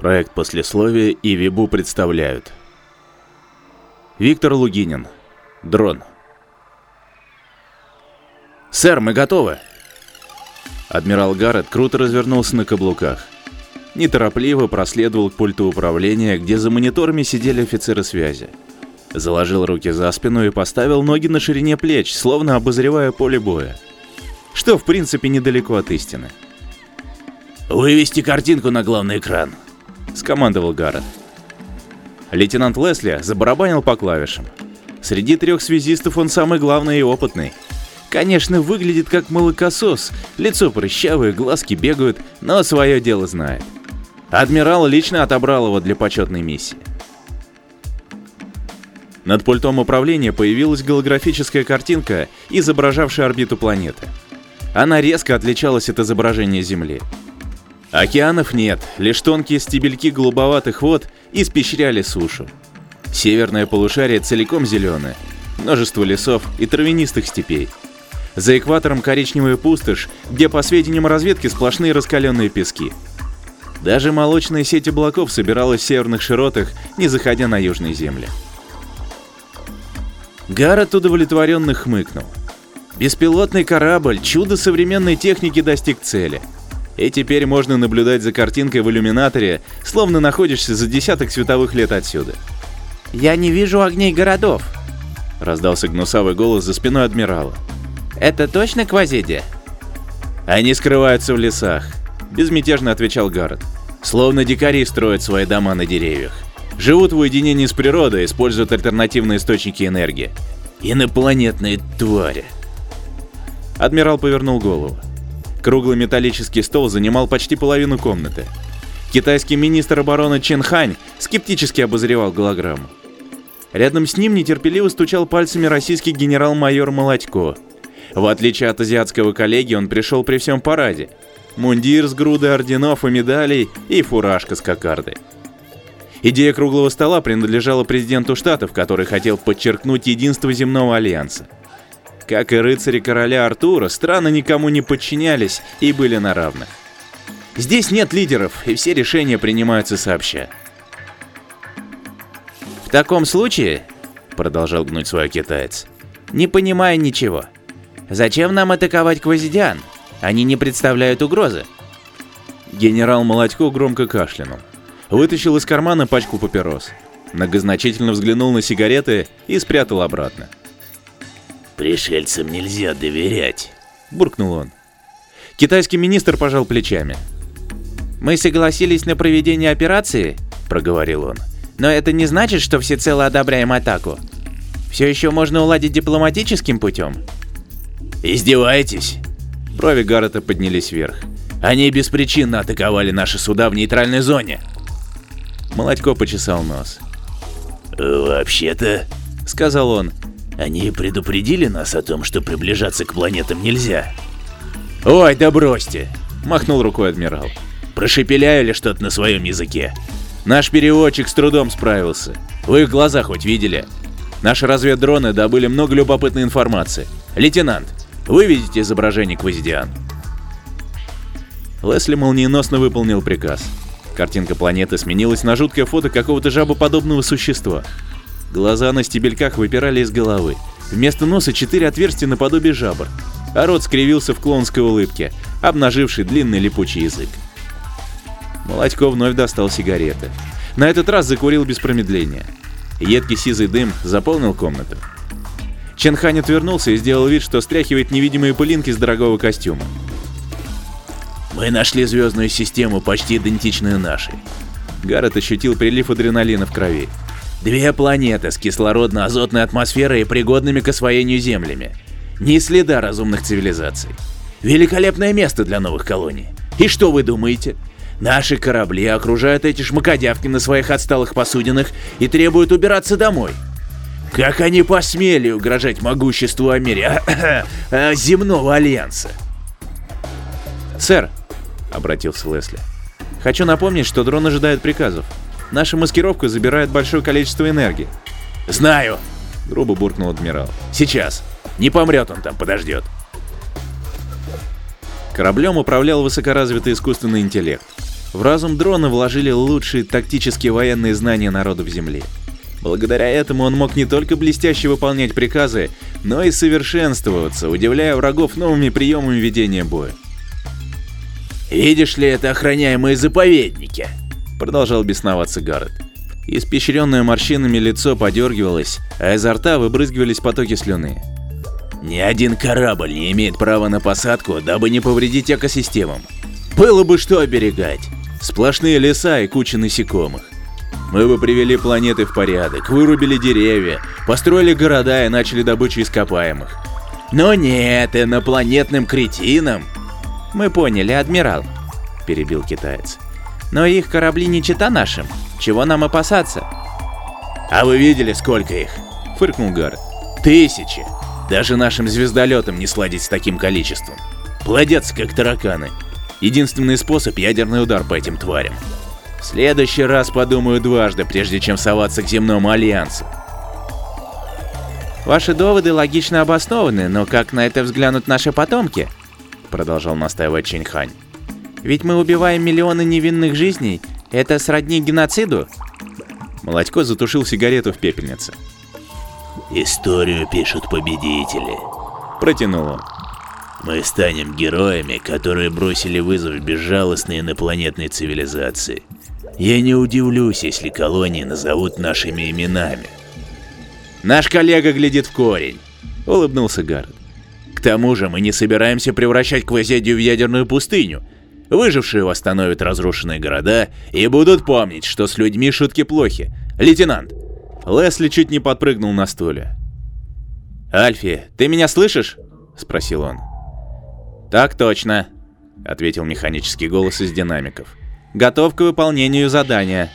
Проект послесловия и Вибу представляют. Виктор Лугинин. Дрон. «Сэр, мы готовы!» Адмирал Гаррет круто развернулся на каблуках. Неторопливо проследовал к пульту управления, где за мониторами сидели офицеры связи. Заложил руки за спину и поставил ноги на ширине плеч, словно обозревая поле боя. Что, в принципе, недалеко от истины. «Вывести картинку на главный экран», — скомандовал Гаррет. Лейтенант Лесли забарабанил по клавишам. Среди трех связистов он самый главный и опытный. Конечно, выглядит как молокосос, лицо прыщавое, глазки бегают, но свое дело знает. Адмирал лично отобрал его для почетной миссии. Над пультом управления появилась голографическая картинка, изображавшая орбиту планеты. Она резко отличалась от изображения Земли. Океанов нет, лишь тонкие стебельки голубоватых вод испещряли сушу. Северное полушарие целиком зеленое, множество лесов и травянистых степей. За экватором коричневая пустошь, где по сведениям разведки сплошные раскаленные пески. Даже молочная сеть облаков собиралась в северных широтах, не заходя на южные земли. Гаррет удовлетворенно хмыкнул. Беспилотный корабль, чудо современной техники достиг цели – и теперь можно наблюдать за картинкой в иллюминаторе, словно находишься за десяток световых лет отсюда. «Я не вижу огней городов», — раздался гнусавый голос за спиной адмирала. «Это точно Квазидия?» «Они скрываются в лесах», — безмятежно отвечал Гаррет. «Словно дикари строят свои дома на деревьях. Живут в уединении с природой, используют альтернативные источники энергии. Инопланетные твари». Адмирал повернул голову. Круглый металлический стол занимал почти половину комнаты. Китайский министр обороны Чен Хань скептически обозревал голограмму. Рядом с ним нетерпеливо стучал пальцами российский генерал-майор Молодько. В отличие от азиатского коллеги, он пришел при всем параде. Мундир с грудой орденов и медалей и фуражка с кокардой. Идея круглого стола принадлежала президенту штатов, который хотел подчеркнуть единство земного альянса. Как и рыцари короля Артура, страны никому не подчинялись и были на равных. Здесь нет лидеров, и все решения принимаются сообща. «В таком случае», — продолжал гнуть свой китаец, — «не понимаю ничего. Зачем нам атаковать Квазидиан? Они не представляют угрозы». Генерал Молодько громко кашлянул. Вытащил из кармана пачку папирос. Многозначительно взглянул на сигареты и спрятал обратно. «Пришельцам нельзя доверять», — буркнул он. Китайский министр пожал плечами. «Мы согласились на проведение операции», — проговорил он. «Но это не значит, что всецело одобряем атаку. Все еще можно уладить дипломатическим путем». «Издеваетесь?» Брови Гаррета поднялись вверх. «Они беспричинно атаковали наши суда в нейтральной зоне». Молодько почесал нос. «Вообще-то», — сказал он, они предупредили нас о том, что приближаться к планетам нельзя. Ой, да бросьте, махнул рукой адмирал. Прошепеляли что-то на своем языке. Наш переводчик с трудом справился. Вы их глаза хоть видели? Наши разведдроны добыли много любопытной информации. Лейтенант, вы видите изображение Квазидиан? Лесли молниеносно выполнил приказ. Картинка планеты сменилась на жуткое фото какого-то жабоподобного существа. Глаза на стебельках выпирали из головы. Вместо носа четыре отверстия наподобие жабр, а рот скривился в клонской улыбке, обнаживший длинный липучий язык. Молодько вновь достал сигареты. На этот раз закурил без промедления. Едкий сизый дым заполнил комнату. Ченхань отвернулся и сделал вид, что стряхивает невидимые пылинки с дорогого костюма. «Мы нашли звездную систему, почти идентичную нашей». Гаррет ощутил прилив адреналина в крови. Две планеты с кислородно-азотной атмосферой и пригодными к освоению землями. Ни следа разумных цивилизаций. Великолепное место для новых колоний. И что вы думаете? Наши корабли окружают эти шмакодявки на своих отсталых посудинах и требуют убираться домой. Как они посмели угрожать могуществу Амери... земного альянса? «Сэр», — обратился Лесли, — «хочу напомнить, что дрон ожидает приказов. Наша маскировка забирает большое количество энергии. «Знаю!» — грубо буркнул адмирал. «Сейчас! Не помрет он там, подождет!» Кораблем управлял высокоразвитый искусственный интеллект. В разум дрона вложили лучшие тактические военные знания народов Земли. Благодаря этому он мог не только блестяще выполнять приказы, но и совершенствоваться, удивляя врагов новыми приемами ведения боя. «Видишь ли, это охраняемые заповедники», — продолжал бесноваться Гаррет. Испещренное морщинами лицо подергивалось, а изо рта выбрызгивались потоки слюны. Ни один корабль не имеет права на посадку, дабы не повредить экосистемам. Было бы что оберегать. Сплошные леса и куча насекомых. Мы бы привели планеты в порядок, вырубили деревья, построили города и начали добычу ископаемых. Но нет, инопланетным кретинам. Мы поняли, адмирал, перебил китаец. Но их корабли не чита нашим. Чего нам опасаться? А вы видели, сколько их? Фыркнул Гаррет. Тысячи. Даже нашим звездолетам не сладить с таким количеством. Плодятся как тараканы. Единственный способ — ядерный удар по этим тварям. В следующий раз подумаю дважды, прежде чем соваться к земному альянсу. Ваши доводы логично обоснованы, но как на это взглянут наши потомки? Продолжал настаивать Чинхань. Ведь мы убиваем миллионы невинных жизней. Это сродни геноциду? Молодько затушил сигарету в пепельнице. «Историю пишут победители», — протянул он. «Мы станем героями, которые бросили вызов безжалостной инопланетной цивилизации. Я не удивлюсь, если колонии назовут нашими именами». «Наш коллега глядит в корень», — улыбнулся Гаррет. «К тому же мы не собираемся превращать Квазедию в ядерную пустыню. Выжившие восстановят разрушенные города и будут помнить, что с людьми шутки плохи. Лейтенант, Лесли чуть не подпрыгнул на стуле. «Альфи, ты меня слышишь?» – спросил он. «Так точно», – ответил механический голос из динамиков. «Готов к выполнению задания».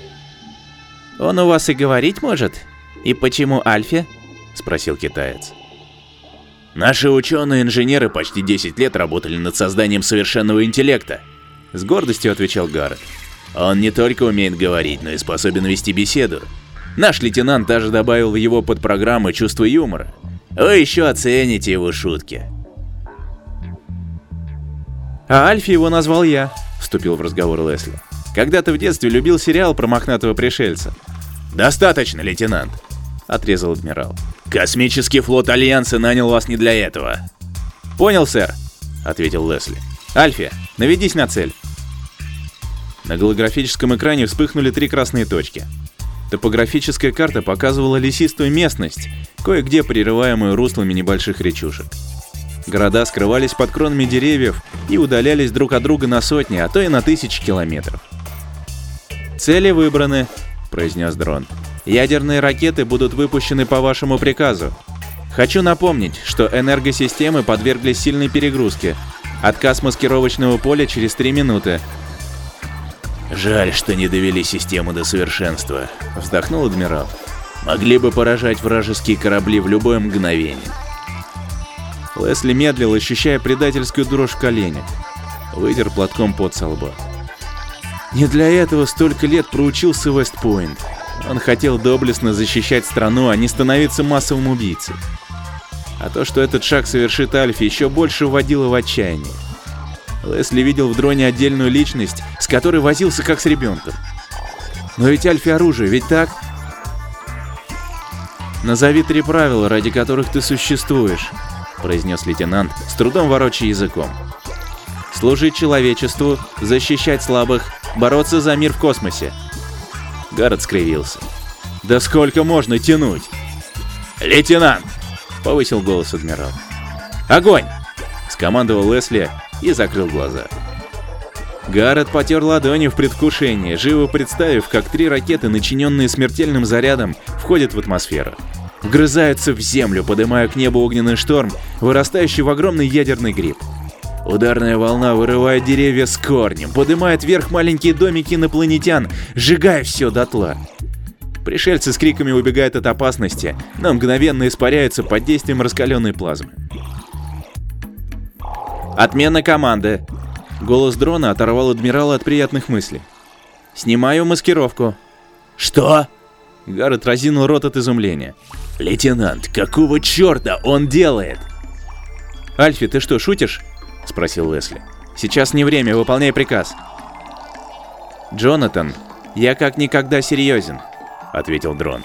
«Он у вас и говорить может? И почему Альфи?» – спросил китаец. «Наши ученые-инженеры почти 10 лет работали над созданием совершенного интеллекта», – с гордостью отвечал Гаррет. «Он не только умеет говорить, но и способен вести беседу. Наш лейтенант даже добавил в его подпрограммы чувство юмора. Вы еще оцените его шутки. А Альфи его назвал я, вступил в разговор Лесли. Когда-то в детстве любил сериал про мохнатого пришельца. Достаточно, лейтенант, отрезал адмирал. Космический флот Альянса нанял вас не для этого. Понял, сэр, ответил Лесли. Альфи, наведись на цель. На голографическом экране вспыхнули три красные точки. Топографическая карта показывала лесистую местность, кое-где прерываемую руслами небольших речушек. Города скрывались под кронами деревьев и удалялись друг от друга на сотни, а то и на тысячи километров. «Цели выбраны», — произнес дрон. «Ядерные ракеты будут выпущены по вашему приказу. Хочу напомнить, что энергосистемы подверглись сильной перегрузке. Отказ маскировочного поля через 3 минуты. «Жаль, что не довели систему до совершенства», — вздохнул адмирал. «Могли бы поражать вражеские корабли в любое мгновение». Лесли медлил, ощущая предательскую дрожь в коленях. Вытер платком под со лба. Не для этого столько лет проучился Вестпойнт. Он хотел доблестно защищать страну, а не становиться массовым убийцей. А то, что этот шаг совершит Альфи, еще больше вводило в отчаяние. Лесли видел в дроне отдельную личность, с которой возился как с ребенком. Но ведь Альфи оружие, ведь так? «Назови три правила, ради которых ты существуешь», — произнес лейтенант, с трудом ворочая языком. «Служить человечеству, защищать слабых, бороться за мир в космосе». Гаррет скривился. «Да сколько можно тянуть?» «Лейтенант!» — повысил голос адмирал. «Огонь!» — скомандовал Лесли, и закрыл глаза. Гаррет потер ладони в предвкушении, живо представив, как три ракеты, начиненные смертельным зарядом, входят в атмосферу. Вгрызаются в землю, поднимая к небу огненный шторм, вырастающий в огромный ядерный гриб. Ударная волна вырывает деревья с корнем, поднимает вверх маленькие домики инопланетян, сжигая все дотла. Пришельцы с криками убегают от опасности, но мгновенно испаряются под действием раскаленной плазмы. «Отмена команды!» Голос дрона оторвал адмирала от приятных мыслей. «Снимаю маскировку». «Что?» Гаррет разинул рот от изумления. «Лейтенант, какого черта он делает?» «Альфи, ты что, шутишь?» — спросил Лесли. «Сейчас не время, выполняй приказ». «Джонатан, я как никогда серьезен», — ответил дрон.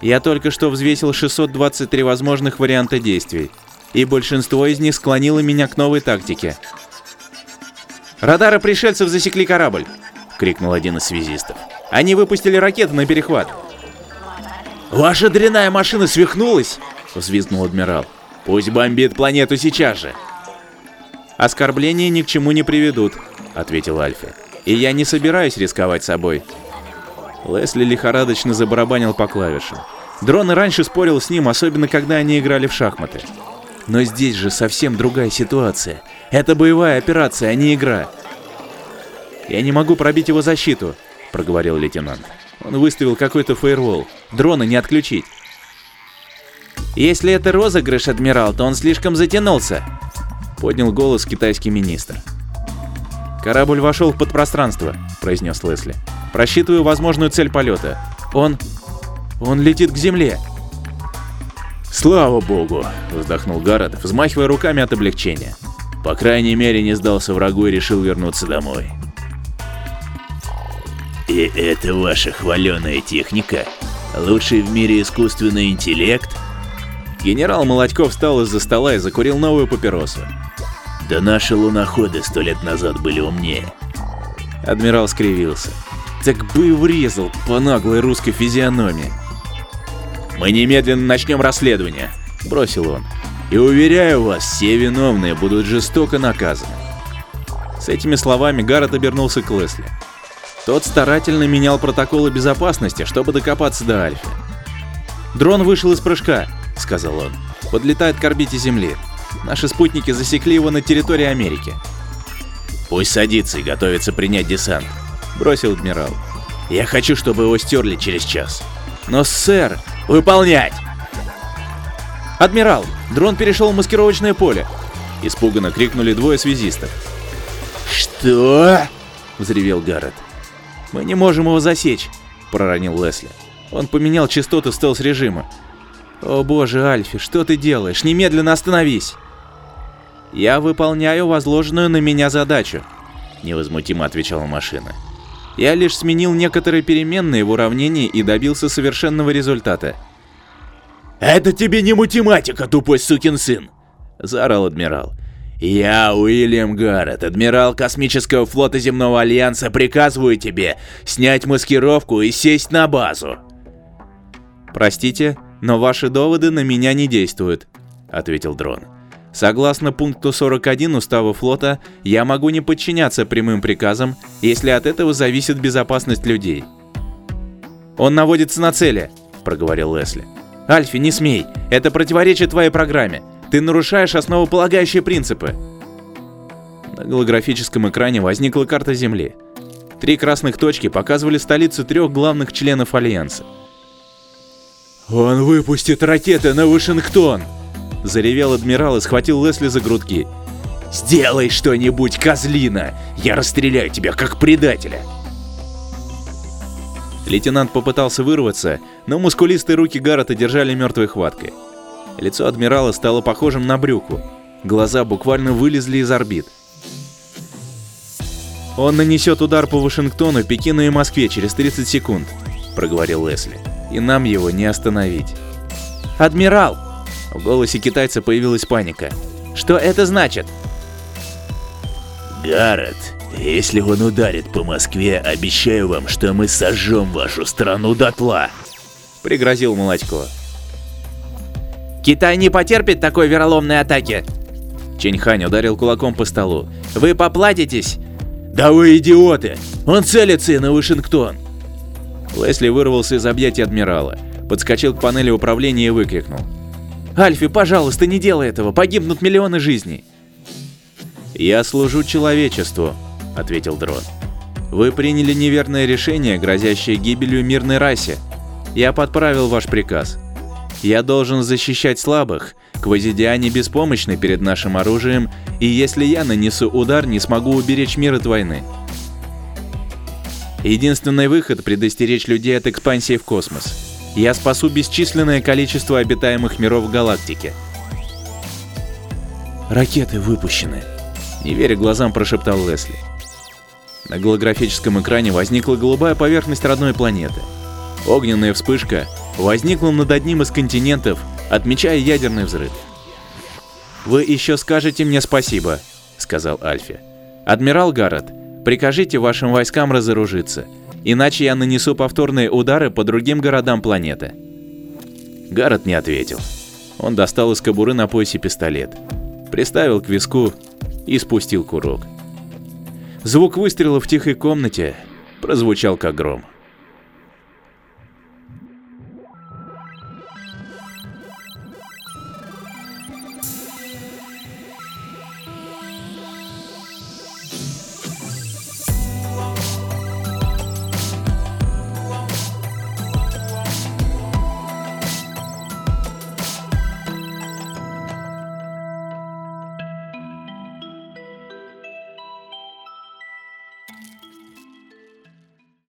«Я только что взвесил 623 возможных варианта действий, и большинство из них склонило меня к новой тактике. «Радары пришельцев засекли корабль!» — крикнул один из связистов. «Они выпустили ракеты на перехват!» «Ваша дрянная машина свихнулась!» — взвизгнул адмирал. «Пусть бомбит планету сейчас же!» «Оскорбления ни к чему не приведут», — ответил Альфи. «И я не собираюсь рисковать собой». Лесли лихорадочно забарабанил по клавишам. Дрон и раньше спорил с ним, особенно когда они играли в шахматы. Но здесь же совсем другая ситуация. Это боевая операция, а не игра. «Я не могу пробить его защиту», — проговорил лейтенант. Он выставил какой-то фаервол. Дрона не отключить. «Если это розыгрыш, адмирал, то он слишком затянулся», — поднял голос китайский министр. «Корабль вошел в подпространство», — произнес Лесли. «Просчитываю возможную цель полета. Он... он летит к земле». «Слава богу!» — вздохнул Гаррет, взмахивая руками от облегчения. По крайней мере, не сдался врагу и решил вернуться домой. «И это ваша хваленая техника? Лучший в мире искусственный интеллект?» Генерал Молодьков встал из-за стола и закурил новую папиросу. «Да наши луноходы сто лет назад были умнее». Адмирал скривился. Так бы и врезал по наглой русской физиономии. «Мы немедленно начнем расследование», — бросил он. «И уверяю вас, все виновные будут жестоко наказаны». С этими словами Гаррет обернулся к Лесли. Тот старательно менял протоколы безопасности, чтобы докопаться до Альфи. «Дрон вышел из прыжка», — сказал он. «Подлетает к орбите Земли. Наши спутники засекли его на территории Америки». «Пусть садится и готовится принять десант», — бросил адмирал. «Я хочу, чтобы его стерли через час». «Но, сэр...» «Выполнять!» «Адмирал, дрон перешел в маскировочное поле!» Испуганно крикнули двое связистов. «Что?» — взревел Гаррет. «Мы не можем его засечь», — проронил Лесли. «Он поменял частоты стелс-режима. О боже, Альфи, что ты делаешь? Немедленно остановись!» «Я выполняю возложенную на меня задачу», — невозмутимо отвечала машина. «Я лишь сменил некоторые переменные в уравнении и добился совершенного результата». «Это тебе не математика, тупой сукин сын!» — заорал адмирал. «Я, Уильям Гаррет, адмирал космического флота Земного Альянса, приказываю тебе снять маскировку и сесть на базу!» «Простите, но ваши доводы на меня не действуют», — ответил дрон. «Согласно пункту 41 Устава флота, я могу не подчиняться прямым приказам, если от этого зависит безопасность людей». «Он наводится на цели», — проговорил Лесли. «Альфи, не смей, это противоречит твоей программе. Ты нарушаешь основополагающие принципы. На голографическом экране возникла карта Земли. Три красных точки показывали столицы трех главных членов Альянса. «Он выпустит ракеты на Вашингтон!» Заревел адмирал и схватил Лесли за грудки. «Сделай что-нибудь, козлина! Я расстреляю тебя как предателя!» Лейтенант попытался вырваться, но мускулистые руки Гаррета держали мертвой хваткой. Лицо адмирала стало похожим на брюку. Глаза буквально вылезли из орбит. «Он нанесет удар по Вашингтону, Пекину и Москве через 30 секунд», — проговорил Лесли. «И нам его не остановить». «Адмирал!» В голосе китайца появилась паника. «Что это значит?» «Гаррет, если он ударит по Москве, обещаю вам, что мы сожжем вашу страну дотла!» — пригрозил Молодько. Китай не потерпит такой вероломной атаки. Чэньхань ударил кулаком по столу. Вы поплатитесь. Да вы идиоты! Он целится на Вашингтон. Лесли вырвался из объятий адмирала, подскочил к панели управления и выкрикнул. «Альфи, пожалуйста, не делай этого, погибнут миллионы жизней!» «Я служу человечеству», — ответил дрон. «Вы приняли неверное решение, грозящее гибелью мирной расе. Я подправил ваш приказ. Я должен защищать слабых. Квазидиане беспомощны перед нашим оружием, и если я нанесу удар, не смогу уберечь мир от войны. Единственный выход – предостеречь людей от экспансии в космос. Я спасу бесчисленное количество обитаемых миров в галактике. Ракеты выпущены. Не веря глазам, прошептал Лесли. На голографическом экране возникла голубая поверхность родной планеты. Огненная вспышка возникла над одним из континентов, отмечая ядерный взрыв. «Вы еще скажете мне спасибо», — сказал Альфи. «Адмирал Гаррет, прикажите вашим войскам разоружиться, иначе я нанесу повторные удары по другим городам планеты». Гаррет не ответил. Он достал из кобуры на поясе пистолет, приставил к виску и спустил курок. Звук выстрела в тихой комнате прозвучал как гром.